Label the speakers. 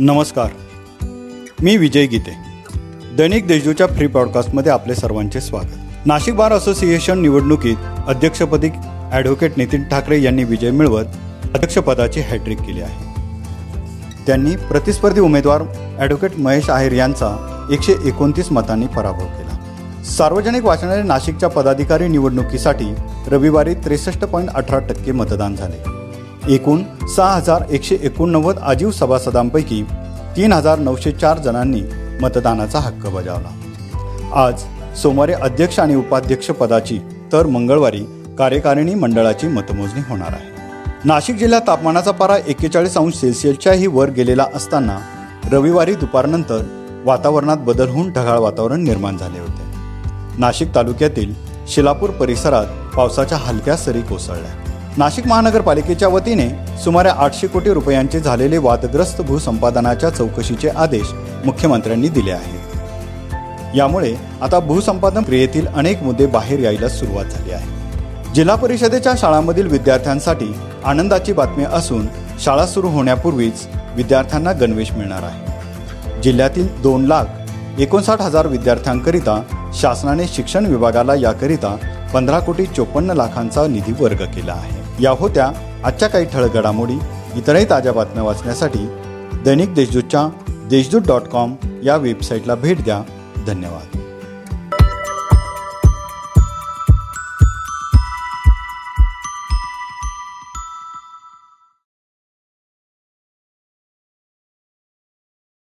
Speaker 1: नमस्कार. मी विजय गीते. दैनिक देशदूच्या फ्री पॉडकास्टमध्ये आपले सर्वांचे स्वागत. नाशिक बार असोसिएशन निवडणुकीत अध्यक्षपदी ॲडव्होकेट नितीन ठाकरे यांनी विजय मिळवत अध्यक्षपदाची हॅट्रिक केली आहे. त्यांनी प्रतिस्पर्धी उमेदवार ॲडव्होकेट महेश आहेर यांचा एकशे एकोणतीस मतांनी पराभव केला. सार्वजनिक वाचनालय नाशिकच्या पदाधिकारी निवडणुकीसाठी रविवारी त्रेसष्ट पॉईंट अठरा टक्के मतदान झाले. एकूण सहा हजार एकशे एकोणनव्वद आजीव सभासदांपैकी तीन हजार नऊशे चार जणांनी मतदानाचा हक्क बजावला. आज सोमवारी अध्यक्ष आणि उपाध्यक्ष पदाची तर मंगळवारी कार्यकारिणी मंडळाची मतमोजणी होणार आहे. नाशिक जिल्ह्यात तापमानाचा पारा एक्केचाळीस अंश सेल्सिअसच्याही वर गेलेला असताना रविवारी दुपारनंतर वातावरणात बदल होऊन ढगाळ वातावरण निर्माण झाले होते. नाशिक तालुक्यातील शिलापूर परिसरात पावसाच्या हलक्या सरी कोसळल्या. नाशिक महानगरपालिकेच्या वतीने सुमारे आठशे कोटी रुपयांचे झालेले वादग्रस्त भूसंपादनाच्या चौकशीचे आदेश मुख्यमंत्र्यांनी दिले आहेत. यामुळे आता भूसंपादन क्रियेतील अनेक मुद्दे बाहेर यायला सुरुवात झाली आहे. जिल्हा परिषदेच्या शाळांमधील विद्यार्थ्यांसाठी आनंदाची बातमी असून शाळा सुरू होण्यापूर्वीच विद्यार्थ्यांना गणवेश मिळणार आहे. जिल्ह्यातील दोन लाख एकोणसाठ हजार विद्यार्थ्यांकरिता शासनाने शिक्षण विभागाला याकरिता पंधरा कोटी चोपन्न लाखांचा निधी वर्ग केला आहे. या होत्या आजच्या काही ठळक घडामोडी. इतरही ताज्या बातम्या वाचण्यासाठी दैनिक देशदूतच्या देशदूत डॉट कॉम या वेबसाईटला भेट द्या. धन्यवाद.